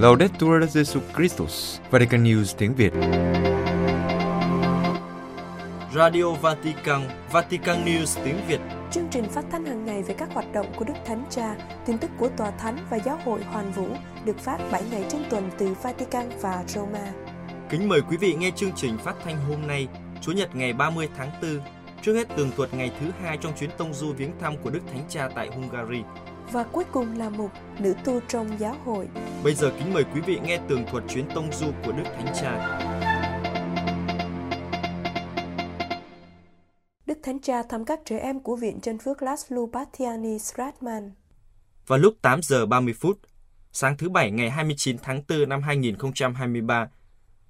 Laudetur Jesu Christus, Vatican News tiếng Việt. Radio Vatican, Vatican News tiếng Việt. Chương trình phát thanh hàng ngày về các hoạt động của Đức Thánh Cha, tin tức của Tòa Thánh và Giáo hội Hoàn Vũ được phát 7 ngày trên tuần từ Vatican và Roma. Kính mời quý vị nghe chương trình phát thanh hôm nay, Chủ nhật ngày 30 tháng 4, trước hết tường thuật ngày thứ hai trong chuyến tông du viếng thăm của Đức Thánh Cha tại Hungary. Và cuối cùng là mục Nữ tu trong giáo hội. Bây giờ kính mời quý vị nghe tường thuật chuyến tông du của Đức Thánh Cha. Đức Thánh Cha thăm các trẻ em của Viện Chân Phước Laszlo Bastiani Stratman. Vào lúc 8 giờ 30 phút, sáng thứ Bảy ngày 29 tháng 4 năm 2023,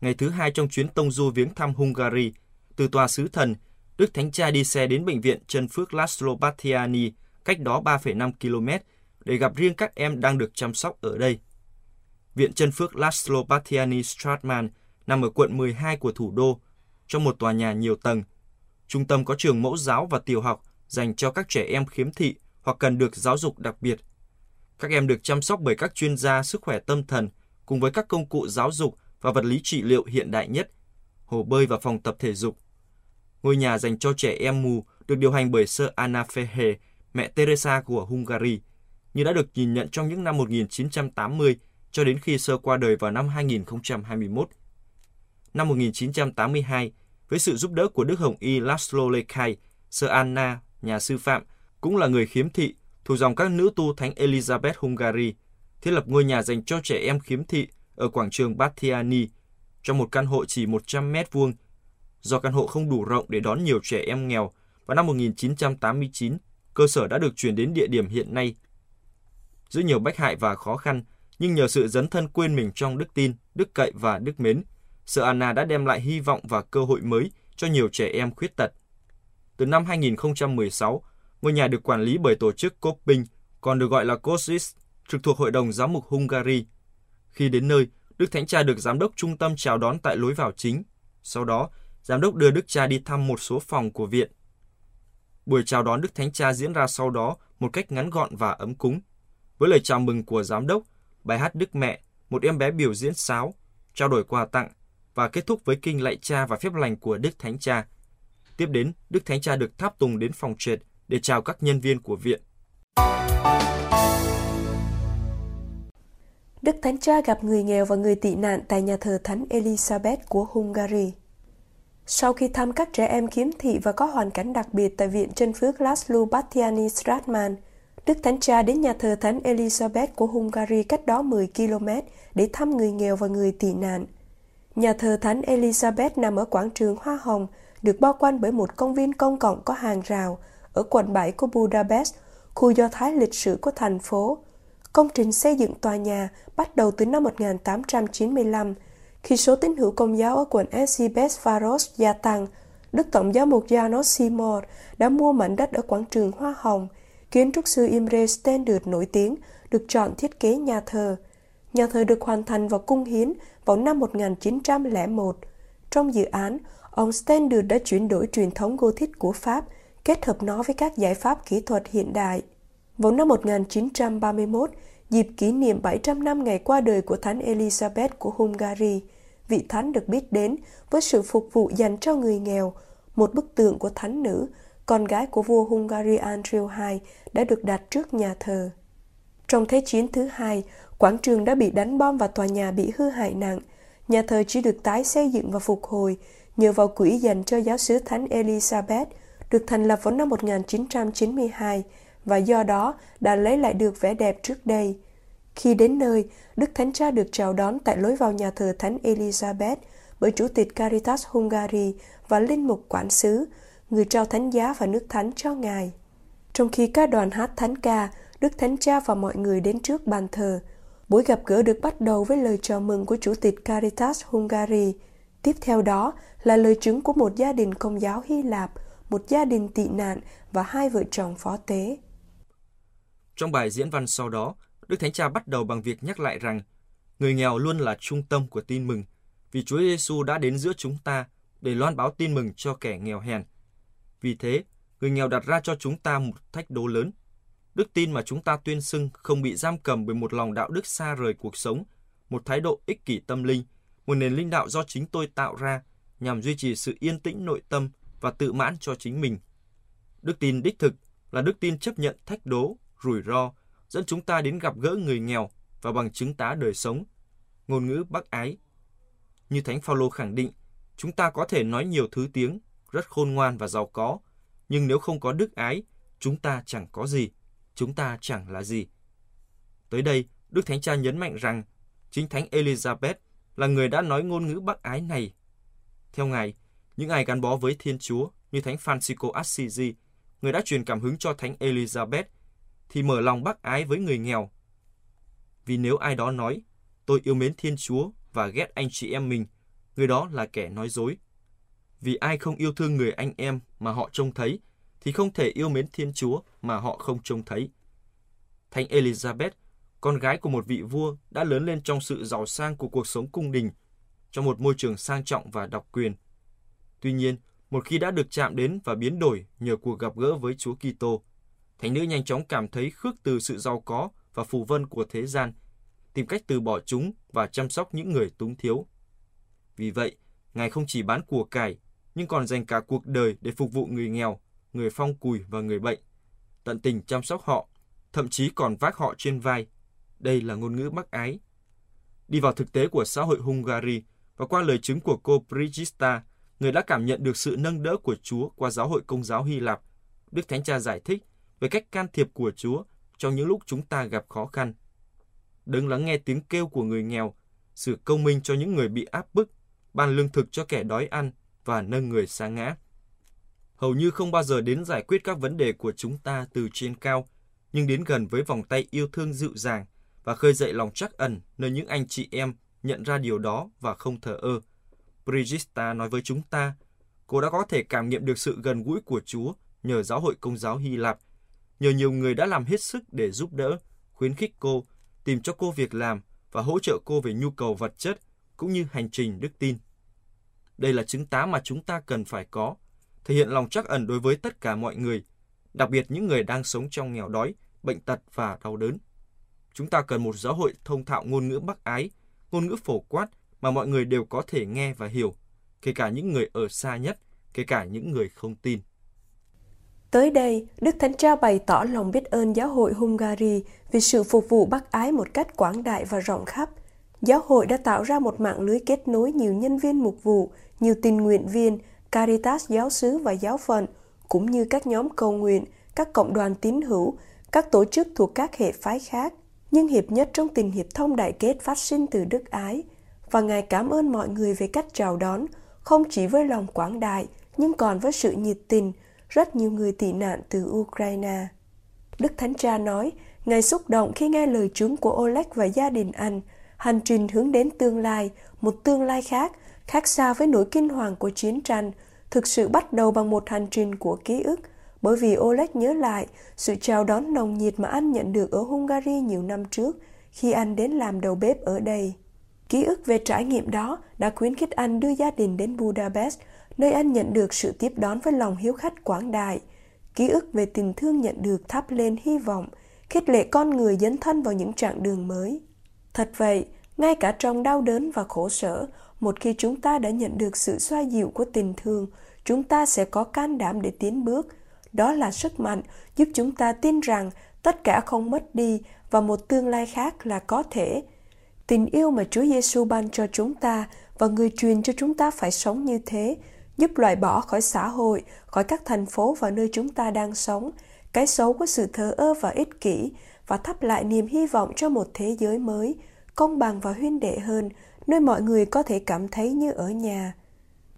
ngày thứ hai trong chuyến tông du viếng thăm Hungary, từ tòa sứ thần, Đức Thánh Cha đi xe đến bệnh viện Chân Phước Laszlo Bastiani, cách đó 3,5 km, để gặp riêng các em đang được chăm sóc ở đây. Viện Chân Phước Laszlo Bastiani Stratman nằm ở quận 12 của thủ đô, trong một tòa nhà nhiều tầng. Trung tâm có trường mẫu giáo và tiểu học dành cho các trẻ em khiếm thị hoặc cần được giáo dục đặc biệt. Các em được chăm sóc bởi các chuyên gia sức khỏe tâm thần cùng với các công cụ giáo dục và vật lý trị liệu hiện đại nhất, hồ bơi và phòng tập thể dục. Ngôi nhà dành cho trẻ em mù được điều hành bởi Sơ Anna Fehe, mẹ Teresa của Hungary, như đã được nhìn nhận trong những năm 1980 cho đến khi Sơ qua đời vào năm 2021. Năm 1982, với sự giúp đỡ của Đức Hồng Y Laszlo Lekai, Sơ Anna, nhà sư phạm, cũng là người khiếm thị, thuộc dòng các nữ tu Thánh Elizabeth Hungary, thiết lập ngôi nhà dành cho trẻ em khiếm thị ở quảng trường Bastiani, trong một căn hộ chỉ 100 mét vuông. Do căn hộ không đủ rộng để đón nhiều trẻ em nghèo, vào năm 1989, cơ sở đã được chuyển đến địa điểm hiện nay. Giữa nhiều bách hại và khó khăn, nhưng nhờ sự dấn thân quên mình trong đức tin, đức cậy và đức mến, Sơ Anna đã đem lại hy vọng và cơ hội mới cho nhiều trẻ em khuyết tật. Từ năm 2016, ngôi nhà được quản lý bởi tổ chức Coping, còn được gọi là COSIS, trực thuộc Hội đồng Giám mục Hungary. Khi đến nơi, Đức Thánh Cha được giám đốc trung tâm chào đón tại lối vào chính. Sau đó, giám đốc đưa Đức Cha đi thăm một số phòng của viện. Buổi chào đón Đức Thánh Cha diễn ra sau đó một cách ngắn gọn và ấm cúng. Với lời chào mừng của giám đốc, bài hát Đức Mẹ, một em bé biểu diễn sáo, trao đổi quà tặng và kết thúc với kinh lạy cha và phép lành của Đức Thánh Cha. Tiếp đến, Đức Thánh Cha được tháp tùng đến phòng trệt để chào các nhân viên của viện. Đức Thánh Cha gặp người nghèo và người tị nạn tại nhà thờ Thánh Elizabeth của Hungary. Sau khi thăm các trẻ em khiếm thị và có hoàn cảnh đặc biệt tại Viện trên Phước Laszlo Bastiani Stratman, Đức Thánh Cha đến nhà thờ Thánh Elizabeth của Hungary cách đó 10 km để thăm người nghèo và người tị nạn. Nhà thờ Thánh Elizabeth nằm ở quảng trường Hoa Hồng, được bao quanh bởi một công viên công cộng có hàng rào ở quận 7 của Budapest, khu do thái lịch sử của thành phố. Công trình xây dựng tòa nhà bắt đầu từ năm 1895, khi số tín hữu công giáo ở quận Esibes-Faros gia tăng, Đức Tổng giáo mục Janos Seymour đã mua mảnh đất ở quảng trường Hoa Hồng. Kiến trúc sư Imre Stendert nổi tiếng được chọn thiết kế nhà thờ. Nhà thờ được hoàn thành và cung hiến vào năm 1901. Trong dự án, ông Stendert đã chuyển đổi truyền thống Gothic của Pháp, kết hợp nó với các giải pháp kỹ thuật hiện đại. Vào năm 1931, dịp kỷ niệm 700 năm ngày qua đời của Thánh Elizabeth của Hungary, vị thánh được biết đến với sự phục vụ dành cho người nghèo. Một bức tượng của thánh nữ, con gái của vua Hungary Andrew II đã được đặt trước nhà thờ. Trong Thế chiến thứ hai, quảng trường đã bị đánh bom và tòa nhà bị hư hại nặng. Nhà thờ chỉ được tái xây dựng và phục hồi nhờ vào quỹ dành cho giáo sứ Thánh Elizabeth, được thành lập vào năm 1992 và do đó đã lấy lại được vẻ đẹp trước đây. Khi đến nơi, Đức Thánh Cha được chào đón tại lối vào nhà thờ Thánh Elizabeth bởi Chủ tịch Caritas Hungary và Linh mục quản sứ, người trao thánh giá và nước thánh cho Ngài. Trong khi các đoàn hát thánh ca, Đức Thánh Cha và mọi người đến trước bàn thờ. Buổi gặp gỡ được bắt đầu với lời chào mừng của Chủ tịch Caritas Hungary. Tiếp theo đó là lời chứng của một gia đình công giáo Hy Lạp, một gia đình tị nạn và hai vợ chồng phó tế. Trong bài diễn văn sau đó, Đức Thánh Cha bắt đầu bằng việc nhắc lại rằng người nghèo luôn là trung tâm của tin mừng, vì Chúa Giêsu đã đến giữa chúng ta để loan báo tin mừng cho kẻ nghèo hèn. Vì thế, người nghèo đặt ra cho chúng ta một thách đố lớn. Đức tin mà chúng ta tuyên xưng không bị giam cầm bởi một lòng đạo đức xa rời cuộc sống, một thái độ ích kỷ tâm linh, một nền linh đạo do chính tôi tạo ra nhằm duy trì sự yên tĩnh nội tâm và tự mãn cho chính mình. Đức tin đích thực là đức tin chấp nhận thách đố, rủi ro, dẫn chúng ta đến gặp gỡ người nghèo và bằng chứng tá đời sống. Ngôn ngữ bác ái. Như Thánh Phaolô khẳng định, chúng ta có thể nói nhiều thứ tiếng, rất khôn ngoan và giàu có, nhưng nếu không có đức ái, chúng ta chẳng có gì, chúng ta chẳng là gì. Tới đây, Đức Thánh Cha nhấn mạnh rằng chính Thánh Elizabeth là người đã nói ngôn ngữ bác ái này. Theo Ngài, những ai gắn bó với Thiên Chúa như Thánh Francisco Assisi, người đã truyền cảm hứng cho Thánh Elizabeth, thì mở lòng bác ái với người nghèo. Vì nếu ai đó nói, tôi yêu mến Thiên Chúa và ghét anh chị em mình, người đó là kẻ nói dối. Vì ai không yêu thương người anh em mà họ trông thấy, thì không thể yêu mến Thiên Chúa mà họ không trông thấy. Thánh Elizabeth, con gái của một vị vua, đã lớn lên trong sự giàu sang của cuộc sống cung đình, trong một môi trường sang trọng và độc quyền. Tuy nhiên, một khi đã được chạm đến và biến đổi nhờ cuộc gặp gỡ với Chúa Kitô, thánh nữ nhanh chóng cảm thấy khước từ sự giàu có và phù vân của thế gian, tìm cách từ bỏ chúng và chăm sóc những người túng thiếu. Vì vậy, Ngài không chỉ bán của cải, nhưng còn dành cả cuộc đời để phục vụ người nghèo, người phong cùi và người bệnh, tận tình chăm sóc họ, thậm chí còn vác họ trên vai. Đây là ngôn ngữ bác ái. Đi vào thực tế của xã hội Hungary và qua lời chứng của cô Brigitta, người đã cảm nhận được sự nâng đỡ của Chúa qua giáo hội công giáo Hy Lạp. Đức Thánh Cha giải thích về cách can thiệp của Chúa trong những lúc chúng ta gặp khó khăn. Đừng lắng nghe tiếng kêu của người nghèo, sự công minh cho những người bị áp bức, ban lương thực cho kẻ đói ăn và nâng người xa ngã. Hầu như không bao giờ đến giải quyết các vấn đề của chúng ta từ trên cao, nhưng đến gần với vòng tay yêu thương dịu dàng và khơi dậy lòng trắc ẩn nơi những anh chị em nhận ra điều đó và không thờ ơ. Brigitta nói với chúng ta, cô đã có thể cảm nghiệm được sự gần gũi của Chúa nhờ giáo hội công giáo Hy Lạp, nhờ nhiều người đã làm hết sức để giúp đỡ, khuyến khích cô, tìm cho cô việc làm và hỗ trợ cô về nhu cầu vật chất cũng như hành trình đức tin. Đây là chứng tá mà chúng ta cần phải có, thể hiện lòng trắc ẩn đối với tất cả mọi người, đặc biệt những người đang sống trong nghèo đói, bệnh tật và đau đớn. Chúng ta cần một giáo hội thông thạo ngôn ngữ bác ái, ngôn ngữ phổ quát mà mọi người đều có thể nghe và hiểu, kể cả những người ở xa nhất, kể cả những người không tin. Tới đây, Đức Thánh Cha bày tỏ lòng biết ơn giáo hội Hungary vì sự phục vụ bác ái một cách quảng đại và rộng khắp. Giáo hội đã tạo ra một mạng lưới kết nối nhiều nhân viên mục vụ, nhiều tình nguyện viên, Caritas giáo sứ và giáo phận, cũng như các nhóm cầu nguyện, các cộng đoàn tín hữu, các tổ chức thuộc các hệ phái khác. Nhưng hiệp nhất trong tình hiệp thông đại kết phát sinh từ đức ái. Và Ngài cảm ơn mọi người về cách chào đón, không chỉ với lòng quảng đại, nhưng còn với sự nhiệt tình, rất nhiều người tị nạn từ Ukraine. Đức Thánh Cha nói, Ngài xúc động khi nghe lời chứng của Oleg và gia đình anh, hành trình hướng đến tương lai, một tương lai khác, khác xa với nỗi kinh hoàng của chiến tranh, thực sự bắt đầu bằng một hành trình của ký ức, bởi vì Oleg nhớ lại sự chào đón nồng nhiệt mà anh nhận được ở Hungary nhiều năm trước khi anh đến làm đầu bếp ở đây. Ký ức về trải nghiệm đó đã khuyến khích anh đưa gia đình đến Budapest, nơi anh nhận được sự tiếp đón với lòng hiếu khách quảng đại. Ký ức về tình thương nhận được thắp lên hy vọng, khích lệ con người dấn thân vào những chặng đường mới. Thật vậy, ngay cả trong đau đớn và khổ sở, một khi chúng ta đã nhận được sự xoa dịu của tình thương, chúng ta sẽ có can đảm để tiến bước. Đó là sức mạnh giúp chúng ta tin rằng tất cả không mất đi và một tương lai khác là có thể. Tình yêu mà Chúa Giêsu ban cho chúng ta và người truyền cho chúng ta phải sống như thế, giúp loại bỏ khỏi xã hội, khỏi các thành phố và nơi chúng ta đang sống, cái xấu của sự thờ ơ và ích kỷ và thắp lại niềm hy vọng cho một thế giới mới, công bằng và huyên đệ hơn, nơi mọi người có thể cảm thấy như ở nhà.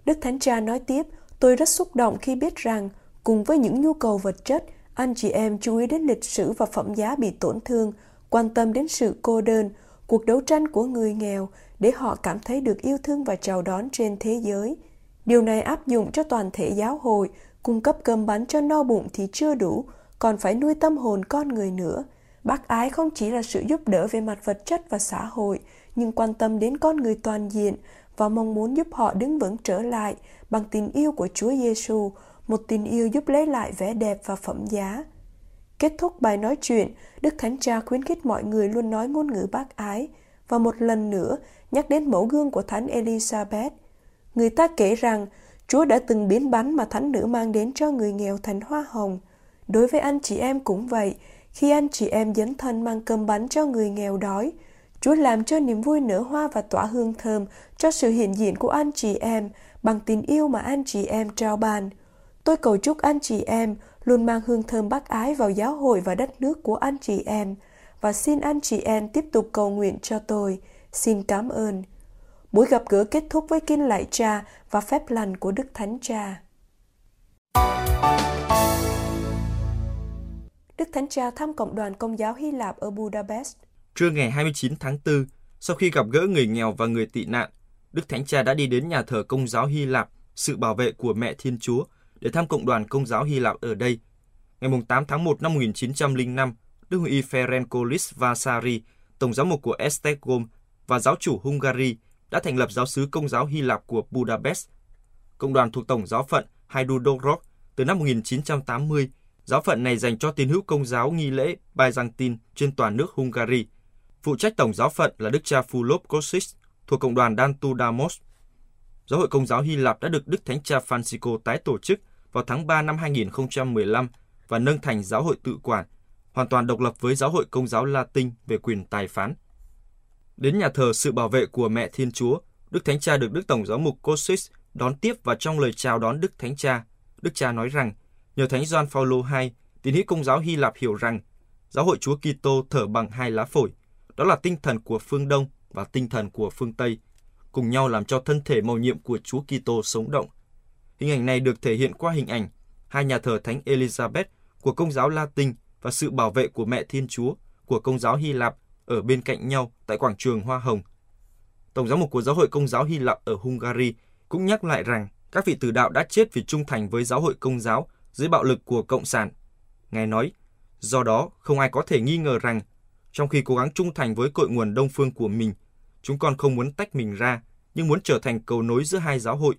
Đức Thánh Cha nói tiếp, tôi rất xúc động khi biết rằng, cùng với những nhu cầu vật chất, anh chị em chú ý đến lịch sử và phẩm giá bị tổn thương, quan tâm đến sự cô đơn, cuộc đấu tranh của người nghèo để họ cảm thấy được yêu thương và chào đón trên thế giới. Điều này áp dụng cho toàn thể giáo hội, cung cấp cơm bánh cho no bụng thì chưa đủ, còn phải nuôi tâm hồn con người nữa. Bác ái không chỉ là sự giúp đỡ về mặt vật chất và xã hội, nhưng quan tâm đến con người toàn diện và mong muốn giúp họ đứng vững trở lại bằng tình yêu của Chúa Giêsu, một tình yêu giúp lấy lại vẻ đẹp và phẩm giá. Kết thúc bài nói chuyện, Đức Thánh Cha khuyến khích mọi người luôn nói ngôn ngữ bác ái và một lần nữa nhắc đến mẫu gương của Thánh Elizabeth. Người ta kể rằng Chúa đã từng biến bánh mà thánh nữ mang đến cho người nghèo thành hoa hồng. Đối với anh chị em cũng vậy, khi anh chị em dấn thân mang cơm bánh cho người nghèo đói, Chúa làm cho niềm vui nở hoa và tỏa hương thơm cho sự hiện diện của anh chị em bằng tình yêu mà anh chị em trao ban. Tôi cầu chúc anh chị em luôn mang hương thơm bác ái vào giáo hội và đất nước của anh chị em và xin anh chị em tiếp tục cầu nguyện cho tôi. Xin cảm ơn. Buổi gặp gỡ kết thúc với kinh lạy cha và phép lành của Đức Thánh Cha. Đức Thánh Cha thăm cộng đoàn công giáo Hy Lạp ở Budapest. Trưa ngày 29 tháng 4, sau khi gặp gỡ người nghèo và người tị nạn, Đức Thánh Cha đã đi đến nhà thờ công giáo Hy Lạp, sự bảo vệ của mẹ Thiên Chúa, để thăm cộng đoàn công giáo Hy Lạp ở đây. Ngày 8 tháng 1 năm 1905, Đức Huy Y Vasari, Tổng giám mục của Esztergom và giáo chủ Hungary đã thành lập giáo sứ công giáo Hy Lạp của Budapest. Cộng đoàn thuộc Tổng giáo phận Hajdúdorok từ năm 1980, giáo phận này dành cho tín hữu công giáo nghi lễ Byzantine trên toàn nước Hungary. Phụ trách tổng giáo phận là Đức cha Fulop Kossis thuộc Cộng đoàn Dantu Damos. Giáo hội Công giáo Hy Lạp đã được Đức Thánh cha Francisco tái tổ chức vào tháng 3 năm 2015 và nâng thành giáo hội tự quản, hoàn toàn độc lập với giáo hội Công giáo Latin về quyền tài phán. Đến nhà thờ sự bảo vệ của mẹ Thiên Chúa, Đức Thánh Cha được Đức Tổng giáo mục Kossis đón tiếp và trong lời chào đón Đức Thánh Cha, Đức Cha nói rằng, nhờ Thánh Gioan Phaolô II, tín hữu công giáo Hy Lạp hiểu rằng giáo hội Chúa Kitô thở bằng hai lá phổi, đó là tinh thần của phương Đông và tinh thần của phương Tây, cùng nhau làm cho thân thể màu nhiệm của Chúa Kitô sống động. Hình ảnh này được thể hiện qua hình ảnh hai nhà thờ Thánh Elizabeth của công giáo Latin và sự bảo vệ của Mẹ Thiên Chúa của công giáo Hy Lạp ở bên cạnh nhau tại quảng trường Hoa Hồng. Tổng giám mục của Giáo hội Công giáo Hy Lạp ở Hungary cũng nhắc lại rằng các vị tử đạo đã chết vì trung thành với giáo hội công giáo dưới bạo lực của Cộng sản. Ngài nói, do đó không ai có thể nghi ngờ rằng trong khi cố gắng trung thành với cội nguồn đông phương của mình, chúng con không muốn tách mình ra, nhưng muốn trở thành cầu nối giữa hai giáo hội,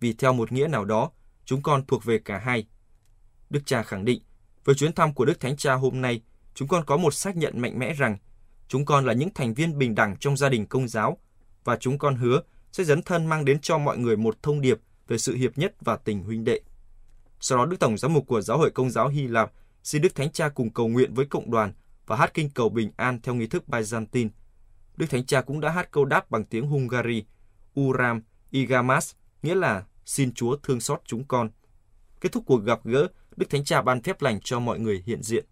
vì theo một nghĩa nào đó, chúng con thuộc về cả hai. Đức cha khẳng định, với chuyến thăm của Đức Thánh Cha hôm nay, chúng con có một xác nhận mạnh mẽ rằng chúng con là những thành viên bình đẳng trong gia đình công giáo và chúng con hứa sẽ dấn thân mang đến cho mọi người một thông điệp về sự hiệp nhất và tình huynh đệ. Sau đó Đức Tổng giám mục của Giáo hội Công giáo Hy Lạp xin Đức Thánh Cha cùng cầu nguyện với cộng đoàn và hát kinh cầu bình an theo nghi thức Byzantine. Đức Thánh Cha cũng đã hát câu đáp bằng tiếng Hungary, Uram Igamas, nghĩa là xin Chúa thương xót chúng con. Kết thúc cuộc gặp gỡ, Đức Thánh Cha ban phép lành cho mọi người hiện diện.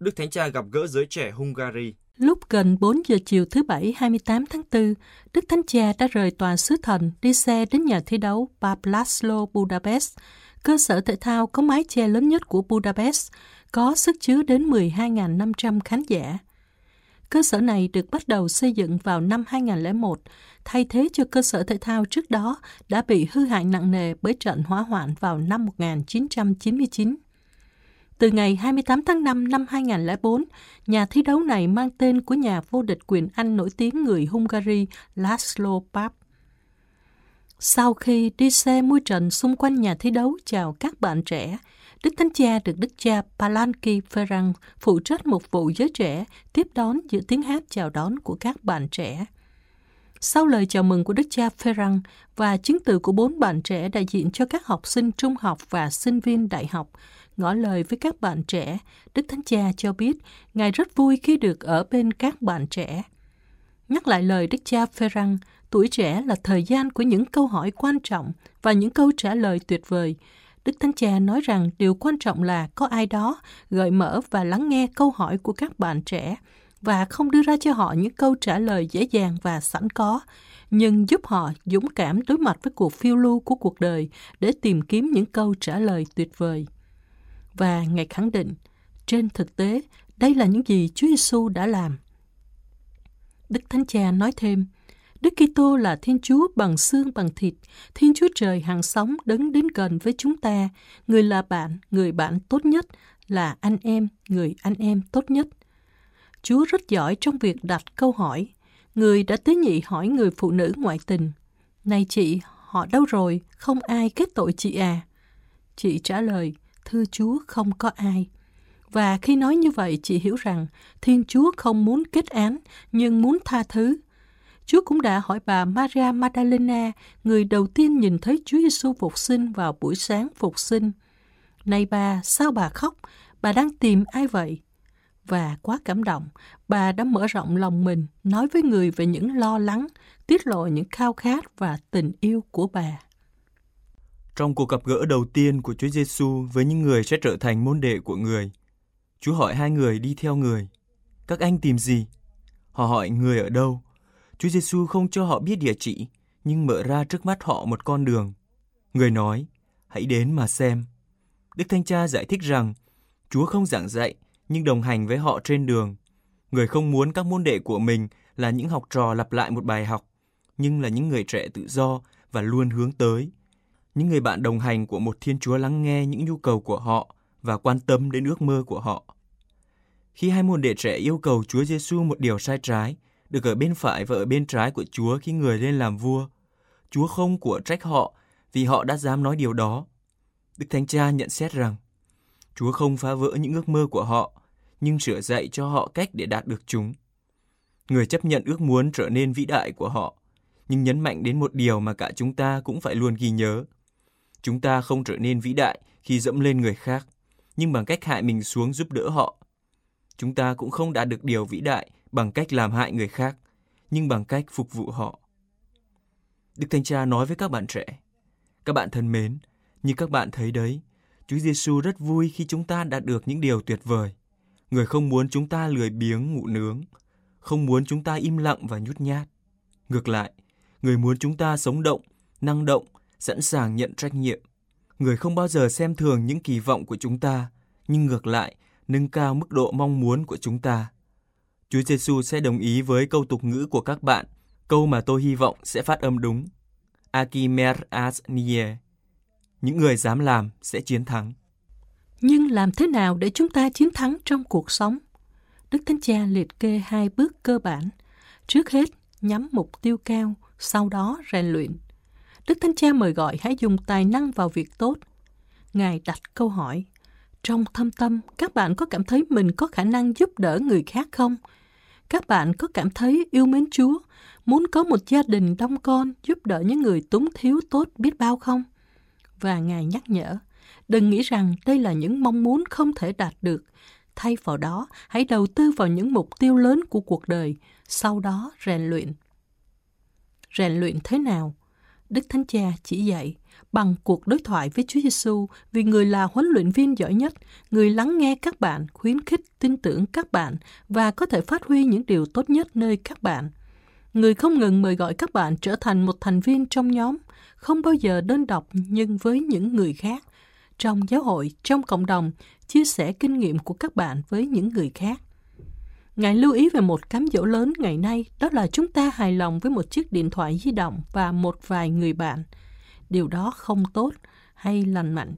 Đức Thánh Cha gặp gỡ giới trẻ Hungary. Lúc gần 4 giờ chiều thứ Bảy 28 tháng 4, Đức Thánh Cha đã rời tòa sứ thần đi xe đến nhà thi đấu Bablaslo Budapest, cơ sở thể thao có mái che lớn nhất của Budapest, có sức chứa đến 12.500 khán giả. Cơ sở này được bắt đầu xây dựng vào năm 2001, thay thế cho cơ sở thể thao trước đó đã bị hư hại nặng nề bởi trận hỏa hoạn vào năm 1999. Từ ngày 28 tháng 5 năm 2004, nhà thi đấu này mang tên của nhà vô địch quyền Anh nổi tiếng người Hungary Laszlo Papp. Sau khi đi xe mui trần xung quanh nhà thi đấu chào các bạn trẻ, Đức Thánh Cha được Đức Cha Palanki Ferran phụ trách một vụ giới trẻ tiếp đón giữa tiếng hát chào đón của các bạn trẻ. Sau lời chào mừng của Đức cha Ferran và chứng từ của bốn bạn trẻ đại diện cho các học sinh trung học và sinh viên đại học, ngỏ lời với các bạn trẻ, Đức Thánh Cha cho biết Ngài rất vui khi được ở bên các bạn trẻ. Nhắc lại lời Đức cha phê rằng tuổi trẻ là thời gian của những câu hỏi quan trọng và những câu trả lời tuyệt vời. Đức Thánh Cha nói rằng điều quan trọng là có ai đó gợi mở và lắng nghe câu hỏi của các bạn trẻ và không đưa ra cho họ những câu trả lời dễ dàng và sẵn có, nhưng giúp họ dũng cảm đối mặt với cuộc phiêu lưu của cuộc đời để tìm kiếm những câu trả lời tuyệt vời. Và Ngài khẳng định, trên thực tế, đây là những gì Chúa Giêsu đã làm. Đức Thánh Cha nói thêm, Đức Kitô là Thiên Chúa bằng xương bằng thịt, Thiên Chúa Trời hàng sống đứng đến gần với chúng ta, người là bạn, người bạn tốt nhất, là anh em, người anh em tốt nhất. Chúa rất giỏi trong việc đặt câu hỏi. Người đã tế nhị hỏi người phụ nữ ngoại tình. Này chị, họ đâu rồi? Không ai kết tội chị à? Chị trả lời, thưa Chúa không có ai. Và khi nói như vậy, chị hiểu rằng Thiên Chúa không muốn kết án, nhưng muốn tha thứ. Chúa cũng đã hỏi bà Maria Magdalena, người đầu tiên nhìn thấy Chúa Giêsu phục sinh vào buổi sáng phục sinh. Này bà, sao bà khóc? Bà đang tìm ai vậy? Và quá cảm động, bà đã mở rộng lòng mình, nói với người về những lo lắng, tiết lộ những khao khát và tình yêu của bà. Trong cuộc gặp gỡ đầu tiên của Chúa Giêsu với những người sẽ trở thành môn đệ của người, Chúa hỏi hai người đi theo người, các anh tìm gì? Họ hỏi người ở đâu? Chúa Giêsu không cho họ biết địa chỉ, nhưng mở ra trước mắt họ một con đường. Người nói, hãy đến mà xem. Đức Thanh Cha giải thích rằng, Chúa không giảng dạy, nhưng đồng hành với họ trên đường. Người không muốn các môn đệ của mình là những học trò lặp lại một bài học, nhưng là những người trẻ tự do và luôn hướng tới. Những người bạn đồng hành của một Thiên Chúa lắng nghe những nhu cầu của họ và quan tâm đến ước mơ của họ. Khi hai môn đệ trẻ yêu cầu Chúa Giêsu một điều sai trái, được ở bên phải và ở bên trái của Chúa khi người lên làm vua, Chúa không của trách họ vì họ đã dám nói điều đó. Đức Thánh Cha nhận xét rằng, Chúa không phá vỡ những ước mơ của họ, nhưng sửa dạy cho họ cách để đạt được chúng. Người chấp nhận ước muốn trở nên vĩ đại của họ, nhưng nhấn mạnh đến một điều mà cả chúng ta cũng phải luôn ghi nhớ. Chúng ta không trở nên vĩ đại khi dẫm lên người khác, nhưng bằng cách hại mình xuống giúp đỡ họ. Chúng ta cũng không đạt được điều vĩ đại bằng cách làm hại người khác, nhưng bằng cách phục vụ họ. Đức Thánh Cha nói với các bạn trẻ, các bạn thân mến, như các bạn thấy đấy, Chúa Giêsu rất vui khi chúng ta đạt được những điều tuyệt vời. Người không muốn chúng ta lười biếng ngủ nướng, không muốn chúng ta im lặng và nhút nhát. Ngược lại, người muốn chúng ta sống động, năng động, sẵn sàng nhận trách nhiệm. Người không bao giờ xem thường những kỳ vọng của chúng ta, nhưng ngược lại, nâng cao mức độ mong muốn của chúng ta. Chúa Giêsu sẽ đồng ý với câu tục ngữ của các bạn, câu mà tôi hy vọng sẽ phát âm đúng. Akimer as nie. Những người dám làm sẽ chiến thắng. Nhưng làm thế nào để chúng ta chiến thắng trong cuộc sống? Đức Thánh Cha liệt kê hai bước cơ bản. Trước hết, nhắm mục tiêu cao, sau đó rèn luyện. Đức Thánh Cha mời gọi hãy dùng tài năng vào việc tốt. Ngài đặt câu hỏi, trong thâm tâm, các bạn có cảm thấy mình có khả năng giúp đỡ người khác không? Các bạn có cảm thấy yêu mến Chúa, muốn có một gia đình đông con giúp đỡ những người túng thiếu tốt biết bao không? Và Ngài nhắc nhở, đừng nghĩ rằng đây là những mong muốn không thể đạt được. Thay vào đó, hãy đầu tư vào những mục tiêu lớn của cuộc đời, sau đó rèn luyện. Rèn luyện thế nào? Đức Thánh Cha chỉ dạy bằng cuộc đối thoại với Chúa Giêsu vì người là huấn luyện viên giỏi nhất, người lắng nghe các bạn, khuyến khích, tin tưởng các bạn và có thể phát huy những điều tốt nhất nơi các bạn. Người không ngừng mời gọi các bạn trở thành một thành viên trong nhóm, không bao giờ đơn độc nhưng với những người khác. Trong giáo hội, trong cộng đồng, chia sẻ kinh nghiệm của các bạn với những người khác. Ngài lưu ý về một cám dỗ lớn ngày nay, đó là chúng ta hài lòng với một chiếc điện thoại di động và một vài người bạn. Điều đó không tốt hay lành mạnh.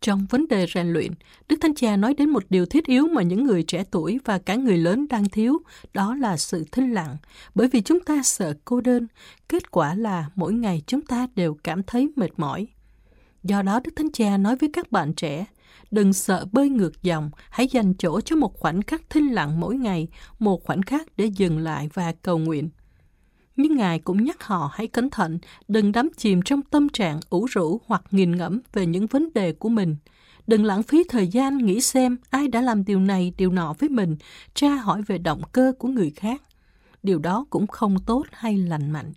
Trong vấn đề rèn luyện, Đức Thánh Cha nói đến một điều thiết yếu mà những người trẻ tuổi và cả người lớn đang thiếu, đó là sự thinh lặng. Bởi vì chúng ta sợ cô đơn, kết quả là mỗi ngày chúng ta đều cảm thấy mệt mỏi. Do đó Đức Thánh Cha nói với các bạn trẻ, đừng sợ bơi ngược dòng, hãy dành chỗ cho một khoảnh khắc thinh lặng mỗi ngày, một khoảnh khắc để dừng lại và cầu nguyện. Nhưng Ngài cũng nhắc họ hãy cẩn thận, đừng đắm chìm trong tâm trạng ủ rũ hoặc nghiền ngẫm về những vấn đề của mình. Đừng lãng phí thời gian nghĩ xem ai đã làm điều này, điều nọ với mình, tra hỏi về động cơ của người khác. Điều đó cũng không tốt hay lành mạnh.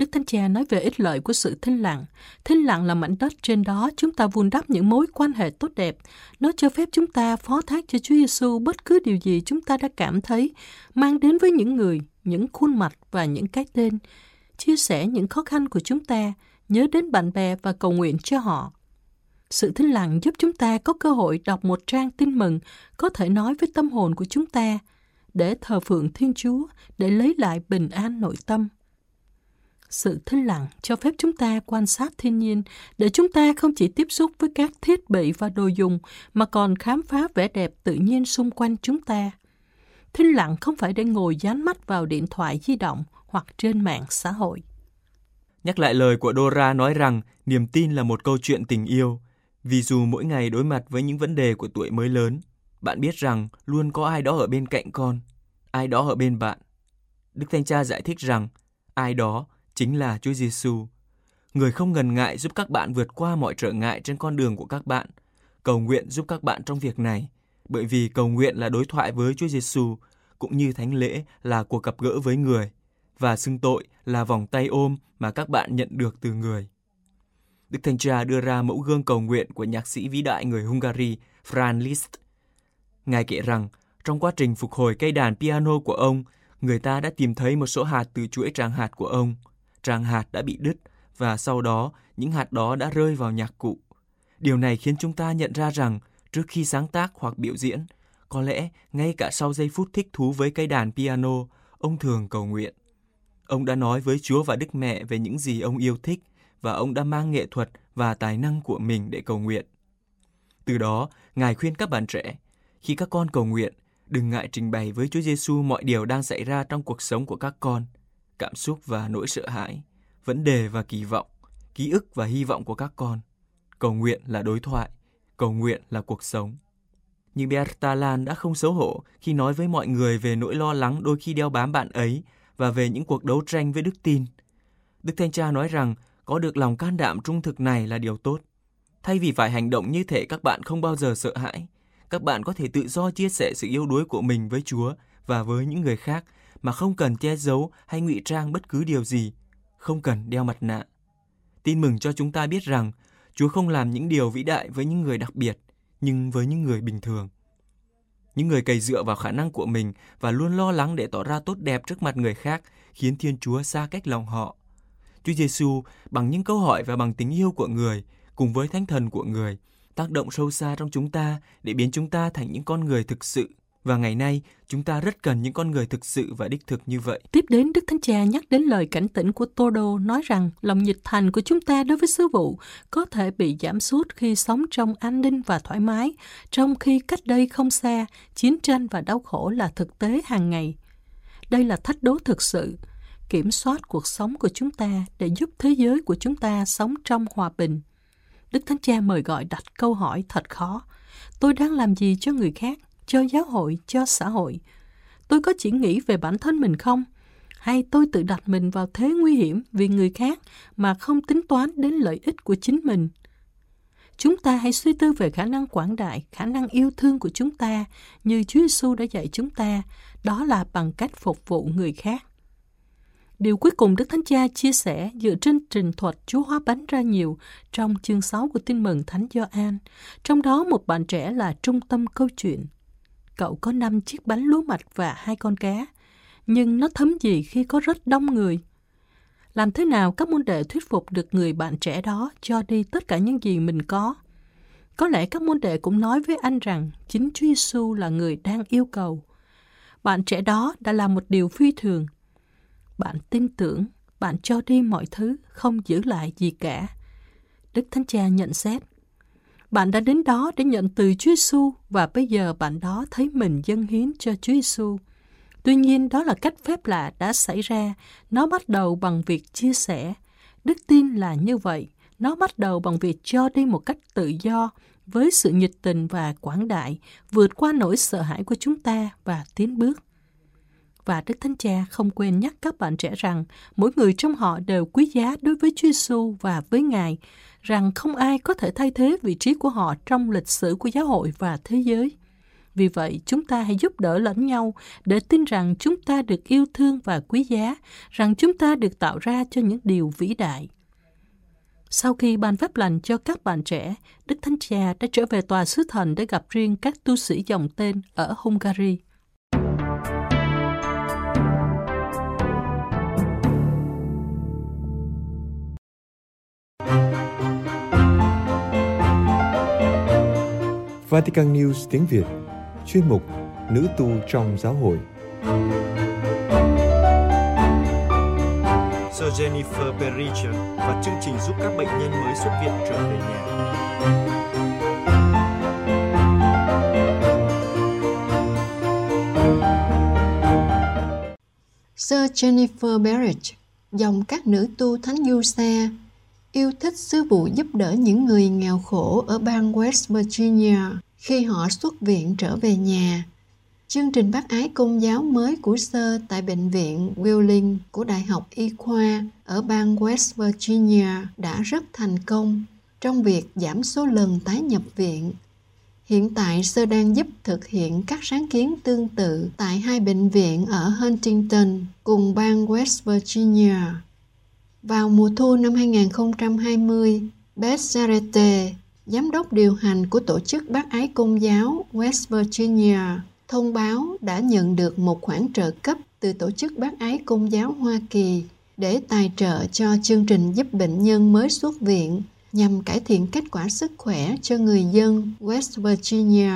Đức Thánh Cha nói về ích lợi của sự thinh lặng. Thinh lặng là mảnh đất trên đó chúng ta vun đắp những mối quan hệ tốt đẹp. Nó cho phép chúng ta phó thác cho Chúa Giêsu bất cứ điều gì chúng ta đã cảm thấy mang đến với những người, những khuôn mặt và những cái tên. Chia sẻ những khó khăn của chúng ta, nhớ đến bạn bè và cầu nguyện cho họ. Sự thinh lặng giúp chúng ta có cơ hội đọc một trang tin mừng, có thể nói với tâm hồn của chúng ta, để thờ phượng Thiên Chúa, để lấy lại bình an nội tâm sự thinh lặng cho phép chúng ta quan sát thiên nhiên để chúng ta không chỉ tiếp xúc với các thiết bị và đồ dùng mà còn khám phá vẻ đẹp tự nhiên xung quanh chúng ta. Thinh lặng không phải để ngồi dán mắt vào điện thoại di động hoặc trên mạng xã hội. Nhắc lại lời của Dora nói rằng niềm tin là một câu chuyện tình yêu. Vì dù mỗi ngày đối mặt với những vấn đề của tuổi mới lớn, bạn biết rằng luôn có ai đó ở bên cạnh con, ai đó ở bên bạn. Đức Thánh Cha giải thích rằng ai đó chính là Chúa Giêsu, người không ngần ngại giúp các bạn vượt qua mọi trở ngại trên con đường của các bạn, cầu nguyện giúp các bạn trong việc này, bởi vì cầu nguyện là đối thoại với Chúa Giêsu, cũng như thánh lễ là cuộc gặp gỡ với người, và xưng tội là vòng tay ôm mà các bạn nhận được từ người. Đức Thánh Cha đưa ra mẫu gương cầu nguyện của nhạc sĩ vĩ đại người Hungary Franz Liszt. Ngài kể rằng, trong quá trình phục hồi cây đàn piano của ông, người ta đã tìm thấy một số hạt từ chuỗi tràng hạt của ông. Tràng hạt đã bị đứt và sau đó những hạt đó đã rơi vào nhạc cụ. Điều này khiến chúng ta nhận ra rằng trước khi sáng tác hoặc biểu diễn, có lẽ ngay cả sau giây phút thích thú với cây đàn piano, ông thường cầu nguyện. Ông đã nói với Chúa và Đức Mẹ về những gì ông yêu thích và ông đã mang nghệ thuật và tài năng của mình để cầu nguyện. Từ đó, Ngài khuyên các bạn trẻ, khi các con cầu nguyện, đừng ngại trình bày với Chúa Giêsu mọi điều đang xảy ra trong cuộc sống của các con, cảm xúc và nỗi sợ hãi, vấn đề và kỳ vọng, ký ức và hy vọng của các con. Cầu nguyện là đối thoại, cầu nguyện là cuộc sống. Nhưng Berta Lan đã không xấu hổ khi nói với mọi người về nỗi lo lắng đôi khi đeo bám bạn ấy và về những cuộc đấu tranh với đức tin. Đức Thanh Cha nói rằng có được lòng can đảm trung thực này là điều tốt. Thay vì phải hành động như thể các bạn không bao giờ sợ hãi, các bạn có thể tự do chia sẻ sự yêu đuối của mình với Chúa và với những người khác mà không cần che giấu hay ngụy trang bất cứ điều gì, không cần đeo mặt nạ. Tin mừng cho chúng ta biết rằng Chúa không làm những điều vĩ đại với những người đặc biệt, nhưng với những người bình thường. Những người cày dựa vào khả năng của mình và luôn lo lắng để tỏ ra tốt đẹp trước mặt người khác khiến Thiên Chúa xa cách lòng họ. Chúa Giêsu bằng những câu hỏi và bằng tình yêu của người cùng với thánh thần của người tác động sâu xa trong chúng ta để biến chúng ta thành những con người thực sự và ngày nay, chúng ta rất cần những con người thực sự và đích thực như vậy. Tiếp đến, Đức Thánh Cha nhắc đến lời cảnh tỉnh của Todo nói rằng lòng nhiệt thành của chúng ta đối với sứ vụ có thể bị giảm sút khi sống trong an ninh và thoải mái, trong khi cách đây không xa, chiến tranh và đau khổ là thực tế hàng ngày. Đây là thách đố thực sự, kiểm soát cuộc sống của chúng ta để giúp thế giới của chúng ta sống trong hòa bình. Đức Thánh Cha mời gọi đặt câu hỏi thật khó. Tôi đang làm gì cho người khác? Cho giáo hội, cho xã hội. Tôi có chỉ nghĩ về bản thân mình không? Hay tôi tự đặt mình vào thế nguy hiểm vì người khác mà không tính toán đến lợi ích của chính mình? Chúng ta hãy suy tư về khả năng quảng đại, khả năng yêu thương của chúng ta như Chúa Giêsu đã dạy chúng ta, đó là bằng cách phục vụ người khác. Điều cuối cùng Đức Thánh Cha chia sẻ dựa trên trình thuật Chúa hóa bánh ra nhiều trong chương 6 của tin mừng Thánh Gioan, trong đó một bạn trẻ là trung tâm câu chuyện cậu có 5 chiếc bánh lúa mạch và hai con cá. Nhưng nó thấm gì khi có rất đông người? Làm thế nào các môn đệ thuyết phục được người bạn trẻ đó cho đi tất cả những gì mình có? Có lẽ các môn đệ cũng nói với anh rằng chính Chúa Giêsu là người đang yêu cầu. Bạn trẻ đó đã làm một điều phi thường. Bạn tin tưởng, bạn cho đi mọi thứ, không giữ lại gì cả. Đức Thánh Cha nhận xét, bạn đã đến đó để nhận từ Chúa Giêsu và bây giờ bạn đó thấy mình dâng hiến cho Chúa Giêsu. Tuy nhiên đó là cách phép lạ đã xảy ra. Nó bắt đầu bằng việc chia sẻ. Đức tin là như vậy. Nó bắt đầu bằng việc cho đi một cách tự do, với sự nhiệt tình và quảng đại, vượt qua nỗi sợ hãi của chúng ta và tiến bước. Và Đức Thánh Cha không quên nhắc các bạn trẻ rằng mỗi người trong họ đều quý giá đối với Chúa Giêsu và với Ngài, rằng không ai có thể thay thế vị trí của họ trong lịch sử của giáo hội và thế giới. Vì vậy, chúng ta hãy giúp đỡ lẫn nhau để tin rằng chúng ta được yêu thương và quý giá, rằng chúng ta được tạo ra cho những điều vĩ đại. Sau khi ban phép lành cho các bạn trẻ, Đức Thánh Cha đã trở về tòa sứ thần để gặp riêng các tu sĩ dòng tên ở Hungary. Vatican News tiếng Việt Chuyên mục Nữ tu trong giáo hội Sir Jennifer Berricher và chương trình giúp các bệnh nhân mới xuất viện trở về nhà. Sir Jennifer Berridge, dòng các nữ tu thánh du xe, yêu thích sứ vụ giúp đỡ những người nghèo khổ ở bang West Virginia khi họ xuất viện trở về nhà. Chương trình bác ái công giáo mới của sơ tại bệnh viện Wheeling của Đại học Y khoa ở bang West Virginia đã rất thành công trong việc giảm số lần tái nhập viện. Hiện tại, sơ đang giúp thực hiện các sáng kiến tương tự tại hai bệnh viện ở Huntington cùng bang West Virginia. Vào mùa thu năm 2020, Beth Zarete, giám đốc điều hành của tổ chức bác ái công giáo West Virginia, thông báo đã nhận được một khoản trợ cấp từ tổ chức bác ái công giáo Hoa Kỳ để tài trợ cho chương trình giúp bệnh nhân mới xuất viện nhằm cải thiện kết quả sức khỏe cho người dân West Virginia.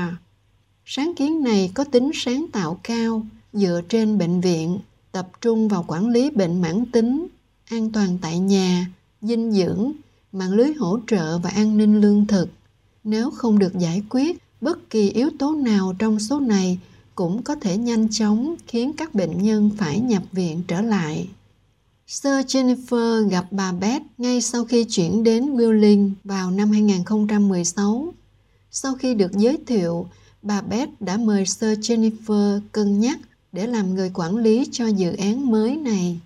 Sáng kiến này có tính sáng tạo cao dựa trên bệnh viện, tập trung vào quản lý bệnh mãn tính, an toàn tại nhà, dinh dưỡng, mạng lưới hỗ trợ và an ninh lương thực. Nếu không được giải quyết, bất kỳ yếu tố nào trong số này cũng có thể nhanh chóng khiến các bệnh nhân phải nhập viện trở lại. Sir Jennifer gặp bà Beth ngay sau khi chuyển đến Willing vào năm 2016. Sau khi được giới thiệu, bà Beth đã mời Sir Jennifer cân nhắc để làm người quản lý cho dự án mới này.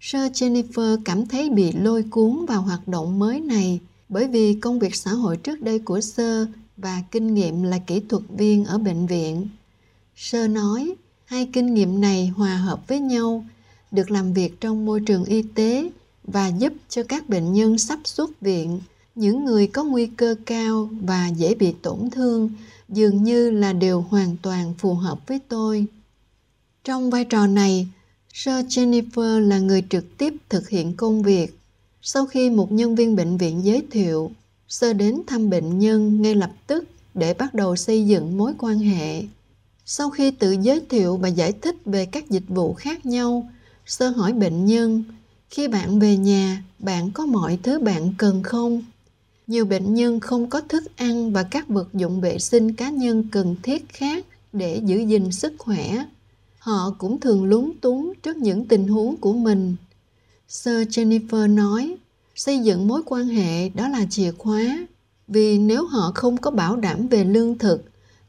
Sir Jennifer cảm thấy bị lôi cuốn vào hoạt động mới này bởi vì công việc xã hội trước đây của Sir và kinh nghiệm là kỹ thuật viên ở bệnh viện. Sir nói, hai kinh nghiệm này hòa hợp với nhau – được làm việc trong môi trường y tế và giúp cho các bệnh nhân sắp xuất viện những người có nguy cơ cao và dễ bị tổn thương dường như là đều hoàn toàn phù hợp với tôi trong vai trò này sir jennifer là người trực tiếp thực hiện công việc sau khi một nhân viên bệnh viện giới thiệu sir đến thăm bệnh nhân ngay lập tức để bắt đầu xây dựng mối quan hệ sau khi tự giới thiệu và giải thích về các dịch vụ khác nhau Sơ hỏi bệnh nhân, khi bạn về nhà, bạn có mọi thứ bạn cần không? Nhiều bệnh nhân không có thức ăn và các vật dụng vệ sinh cá nhân cần thiết khác để giữ gìn sức khỏe. Họ cũng thường lúng túng trước những tình huống của mình. Sir Jennifer nói, xây dựng mối quan hệ đó là chìa khóa. Vì nếu họ không có bảo đảm về lương thực,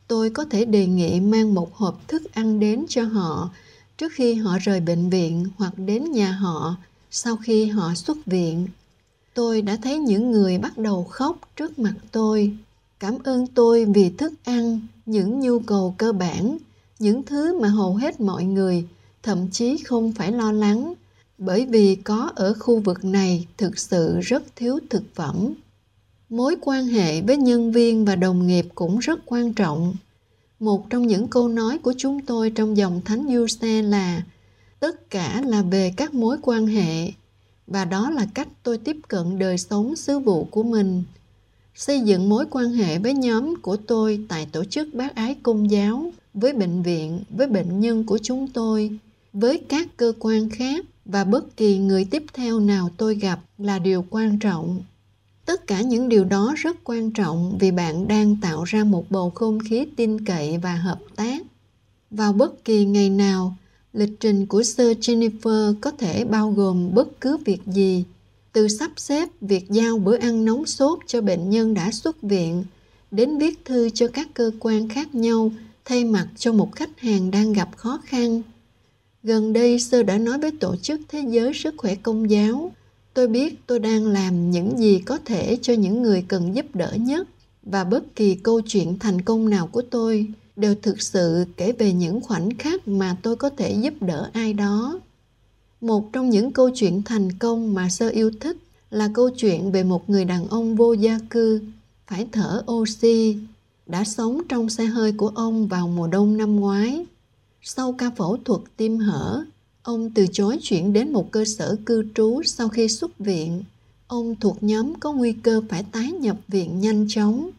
tôi có thể đề nghị mang một hộp thức ăn đến cho họ trước khi họ rời bệnh viện hoặc đến nhà họ sau khi họ xuất viện tôi đã thấy những người bắt đầu khóc trước mặt tôi cảm ơn tôi vì thức ăn những nhu cầu cơ bản những thứ mà hầu hết mọi người thậm chí không phải lo lắng, bởi vì có ở khu vực này thực sự rất thiếu thực phẩm. Mối quan hệ với nhân viên và đồng nghiệp cũng rất quan trọng. Một trong những câu nói của chúng tôi trong dòng thánh du xe là, tất cả là về các mối quan hệ, và đó là cách tôi tiếp cận đời sống sứ vụ của mình. Xây dựng mối quan hệ với nhóm của tôi tại tổ chức bác ái công giáo với bệnh viện, với bệnh nhân của chúng tôi, với các cơ quan khác và bất kỳ người tiếp theo nào tôi gặp là điều quan trọng. Tất cả những điều đó rất quan trọng vì bạn đang tạo ra một bầu không khí tin cậy và hợp tác. Vào bất kỳ ngày nào, lịch trình của sir jennifer có thể bao gồm bất cứ việc gì, từ sắp xếp việc giao bữa ăn nóng sốt cho bệnh nhân đã xuất viện đến viết thư cho các cơ quan khác nhau thay mặt cho một khách hàng đang gặp khó khăn. Gần đây, sơ đã nói với tổ chức thế giới sức khỏe công giáo, tôi biết tôi đang làm những gì có thể cho những người cần giúp đỡ nhất và bất kỳ câu chuyện thành công nào của tôi đều thực sự kể về những khoảnh khắc mà tôi có thể giúp đỡ ai đó. Một trong những câu chuyện thành công mà sơ yêu thích là câu chuyện về một người đàn ông vô gia cư, phải thở oxy đã sống trong xe hơi của ông vào mùa đông năm ngoái sau ca phẫu thuật tim hở Ông từ chối chuyển đến một cơ sở cư trú sau khi xuất viện. Ông thuộc nhóm có nguy cơ phải tái nhập viện nhanh chóng.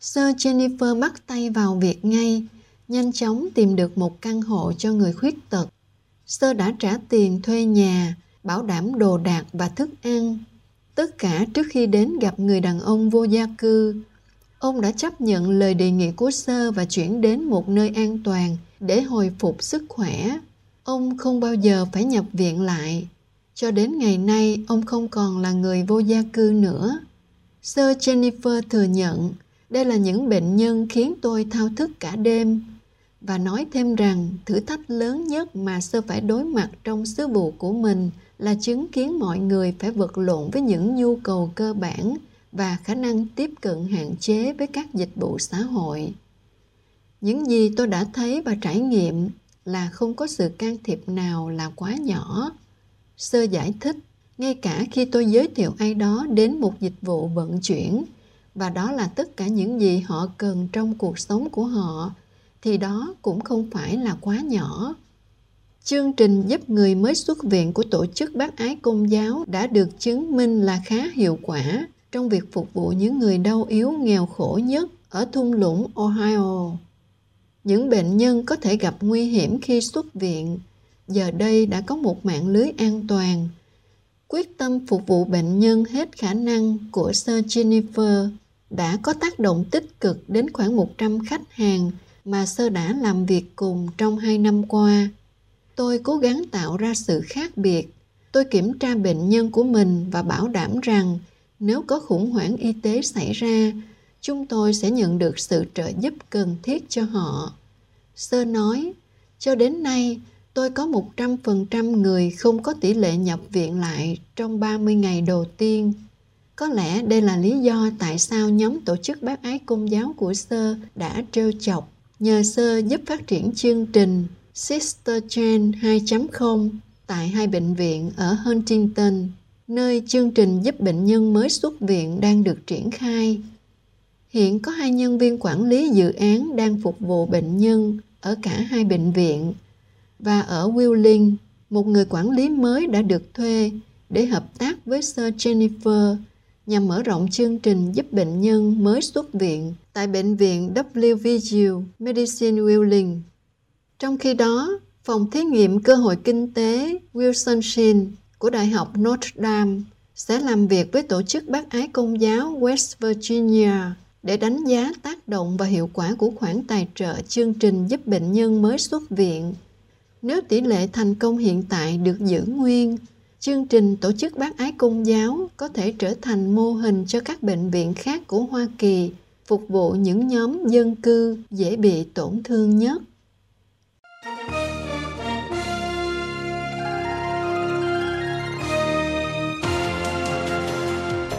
Sir Jennifer bắt tay vào việc ngay, nhanh chóng tìm được một căn hộ cho người khuyết tật. Sơ đã trả tiền thuê nhà, bảo đảm đồ đạc và thức ăn. Tất cả trước khi đến gặp người đàn ông vô gia cư. Ông đã chấp nhận lời đề nghị của sơ và chuyển đến một nơi an toàn để hồi phục sức khỏe. Ông không bao giờ phải nhập viện lại. Cho đến ngày nay, ông không còn là người vô gia cư nữa. sơ Jennifer thừa nhận đây là những bệnh nhân khiến tôi thao thức cả đêm và nói thêm rằng thử thách lớn nhất mà sơ phải đối mặt trong sứ vụ của mình là chứng kiến mọi người phải vật lộn với những nhu cầu cơ bản và khả năng tiếp cận hạn chế với các dịch vụ xã hội. Những gì tôi đã thấy và trải nghiệm là không có sự can thiệp nào là quá nhỏ. Sơ giải thích, ngay cả khi tôi giới thiệu ai đó đến một dịch vụ vận chuyển, và đó là tất cả những gì họ cần trong cuộc sống của họ, thì đó cũng không phải là quá nhỏ. Chương trình giúp người mới xuất viện của tổ chức bác ái công giáo đã được chứng minh là khá hiệu quả trong việc phục vụ những người đau yếu, nghèo khổ nhất ở thung lũng ohio những bệnh nhân có thể gặp nguy hiểm khi xuất viện giờ đây đã có một mạng lưới an toàn quyết tâm phục vụ bệnh nhân hết khả năng của Sir Jennifer đã có tác động tích cực đến khoảng 100 khách hàng mà Sơ đã làm việc cùng trong hai năm qua. Tôi cố gắng tạo ra sự khác biệt. Tôi kiểm tra bệnh nhân của mình và bảo đảm rằng nếu có khủng hoảng y tế xảy ra, chúng tôi sẽ nhận được sự trợ giúp cần thiết cho họ. Sơ nói, cho đến nay, tôi có 100% người không có tỷ lệ nhập viện lại trong 30 ngày đầu tiên. Có lẽ đây là lý do tại sao nhóm tổ chức bác ái công giáo của Sơ đã trêu chọc nhờ Sơ giúp phát triển chương trình Sister Chain 2.0 tại hai bệnh viện ở Huntington, nơi chương trình giúp bệnh nhân mới xuất viện đang được triển khai. Hiện có hai nhân viên quản lý dự án đang phục vụ bệnh nhân ở cả hai bệnh viện và ở Wheeling, một người quản lý mới đã được thuê để hợp tác với Sir Jennifer nhằm mở rộng chương trình giúp bệnh nhân mới xuất viện tại bệnh viện WVU Medicine Wheeling. Trong khi đó, phòng thí nghiệm cơ hội kinh tế Wilson Shin của Đại học Notre Dame sẽ làm việc với tổ chức bác ái công giáo West Virginia để đánh giá tác động và hiệu quả của khoản tài trợ chương trình giúp bệnh nhân mới xuất viện. Nếu tỷ lệ thành công hiện tại được giữ nguyên, chương trình tổ chức bác ái công giáo có thể trở thành mô hình cho các bệnh viện khác của Hoa Kỳ phục vụ những nhóm dân cư dễ bị tổn thương nhất.